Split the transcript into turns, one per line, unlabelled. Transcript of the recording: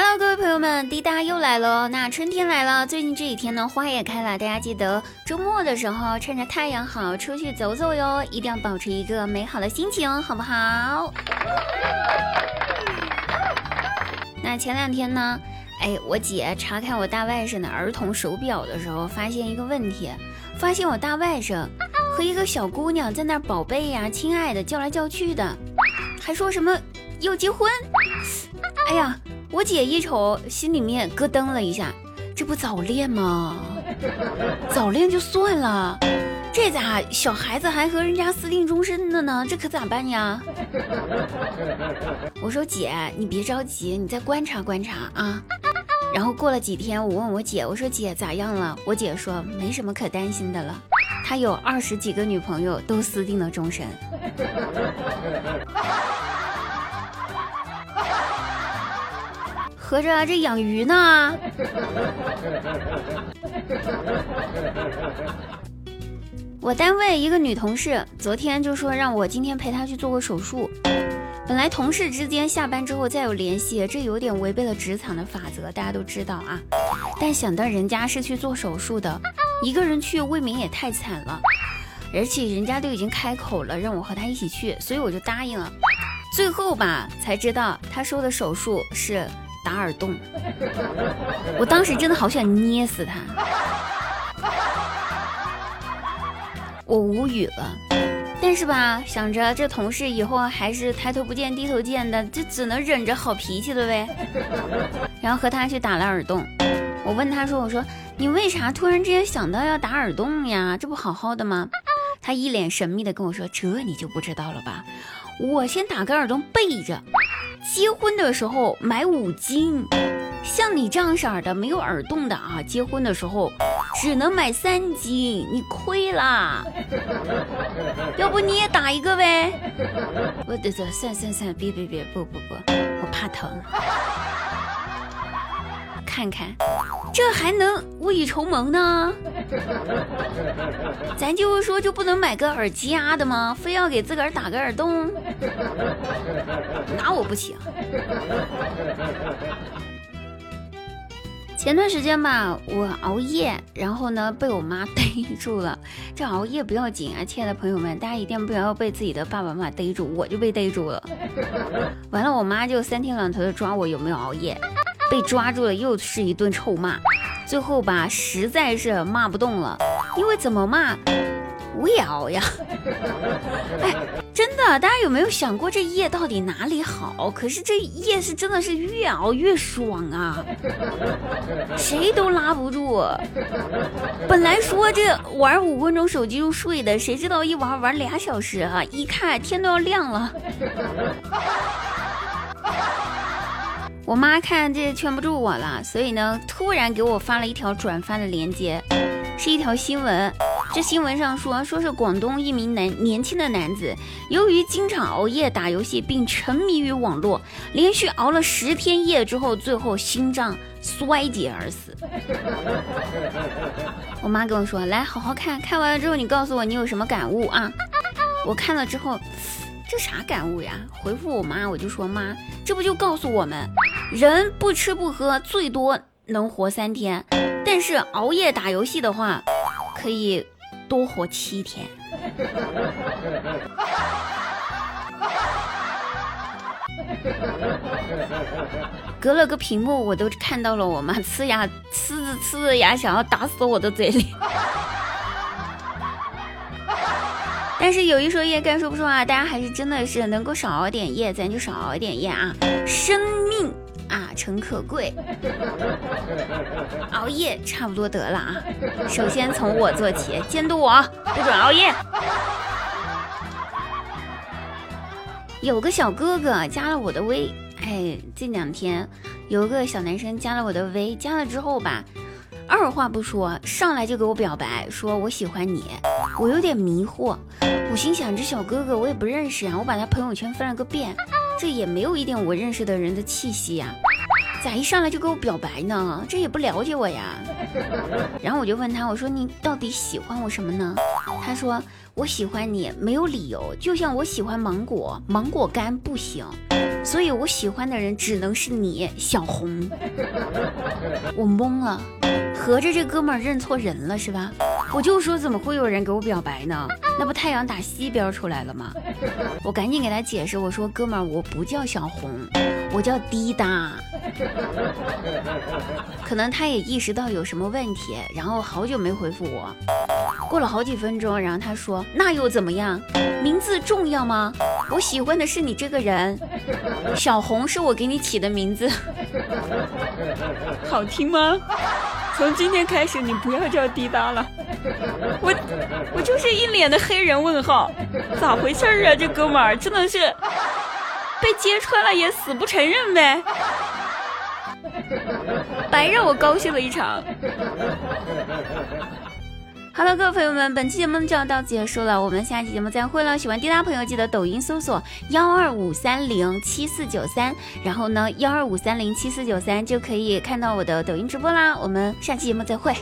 Hello，各位朋友们，滴答又来了。那春天来了，最近这几天呢，花也开了，大家记得周末的时候趁着太阳好出去走走哟，一定要保持一个美好的心情，好不好？那前两天呢，哎，我姐查看我大外甥的儿童手表的时候，发现一个问题，发现我大外甥和一个小姑娘在那宝贝呀、亲爱的叫来叫去的，还说什么要结婚。哎呀！我姐一瞅，心里面咯噔了一下，这不早恋吗？早恋就算了，这咋小孩子还和人家私定终身的呢？这可咋办呀？我说姐，你别着急，你再观察观察啊。然后过了几天，我问我姐，我说姐咋样了？我姐说没什么可担心的了，他有二十几个女朋友，都私定了终身。合着这养鱼呢？我单位一个女同事昨天就说让我今天陪她去做个手术。本来同事之间下班之后再有联系，这有点违背了职场的法则，大家都知道啊。但想到人家是去做手术的，一个人去未免也太惨了。而且人家都已经开口了让我和他一起去，所以我就答应了。最后吧才知道他说的手术是。打耳洞，我当时真的好想捏死他，我无语了。但是吧，想着这同事以后还是抬头不见低头见的，就只能忍着好脾气了呗。然后和他去打了耳洞。我问他说：“我说你为啥突然之间想到要打耳洞呀？这不好好的吗？”他一脸神秘的跟我说：“这你就不知道了吧？我先打个耳洞备着。”结婚的时候买五斤，像你这样色的没有耳洞的啊，结婚的时候只能买三斤，你亏啦。要不你也打一个呗？我这这算算算，别别别，不不不，我怕疼。看看，这还能未雨绸缪呢？咱就是说，就不能买个耳夹的吗？非要给自个儿打个耳洞？拿我不行！前段时间吧，我熬夜，然后呢被我妈逮住了。这熬夜不要紧啊，亲爱的朋友们，大家一定不要被自己的爸爸妈妈逮住，我就被逮住了。完了，我妈就三天两头的抓我有没有熬夜。被抓住了，又是一顿臭骂，最后吧，实在是骂不动了，因为怎么骂，我也熬呀。哎，真的，大家有没有想过这夜到底哪里好？可是这夜是真的是越熬越爽啊，谁都拉不住。本来说这玩五分钟手机就睡的，谁知道一玩玩俩小时啊，一看天都要亮了。我妈看这劝不住我了，所以呢，突然给我发了一条转发的链接，是一条新闻。这新闻上说，说是广东一名男年轻的男子，由于经常熬夜打游戏并沉迷于网络，连续熬了十天夜之后，最后心脏衰竭而死。我妈跟我说，来好好看看完了之后，你告诉我你有什么感悟啊？我看了之后。这啥感悟呀？回复我妈，我就说妈，这不就告诉我们，人不吃不喝最多能活三天，但是熬夜打游戏的话，可以多活七天。隔了个屏幕，我都看到了我妈呲牙呲着呲着牙想要打死我的嘴里。但是有一说一，该说不说啊，大家还是真的是能够少熬点夜，咱就少熬点夜啊，生命啊诚可贵，熬夜差不多得了啊。首先从我做起，监督我不准熬夜。有个小哥哥加了我的微，哎，这两天有个小男生加了我的微，加了之后吧。二话不说，上来就给我表白，说我喜欢你。我有点迷惑，我心想这小哥哥我也不认识啊，我把他朋友圈翻了个遍，这也没有一点我认识的人的气息呀，咋一上来就给我表白呢？这也不了解我呀。然后我就问他，我说你到底喜欢我什么呢？他说我喜欢你没有理由，就像我喜欢芒果，芒果干不行，所以我喜欢的人只能是你，小红。我懵了，合着这哥们儿认错人了是吧？我就说怎么会有人给我表白呢？那不太阳打西边出来了吗？我赶紧给他解释，我说哥们儿，我不叫小红，我叫滴答。可能他也意识到有什么问题，然后好久没回复我。过了好几分钟，然后他说：“那又怎么样？名字重要吗？我喜欢的是你这个人。小红是我给你起的名字，好听吗？从今天开始，你不要叫滴答了。”我我就是一脸的黑人问号，咋回事啊？这哥们儿真的是被揭穿了也死不承认呗，白让我高兴了一场。好了，各位朋友们，本期节目就要到此结束了，我们下期节目再会了。喜欢滴答朋友记得抖音搜索幺二五三零七四九三，然后呢幺二五三零七四九三就可以看到我的抖音直播啦。我们下期节目再会。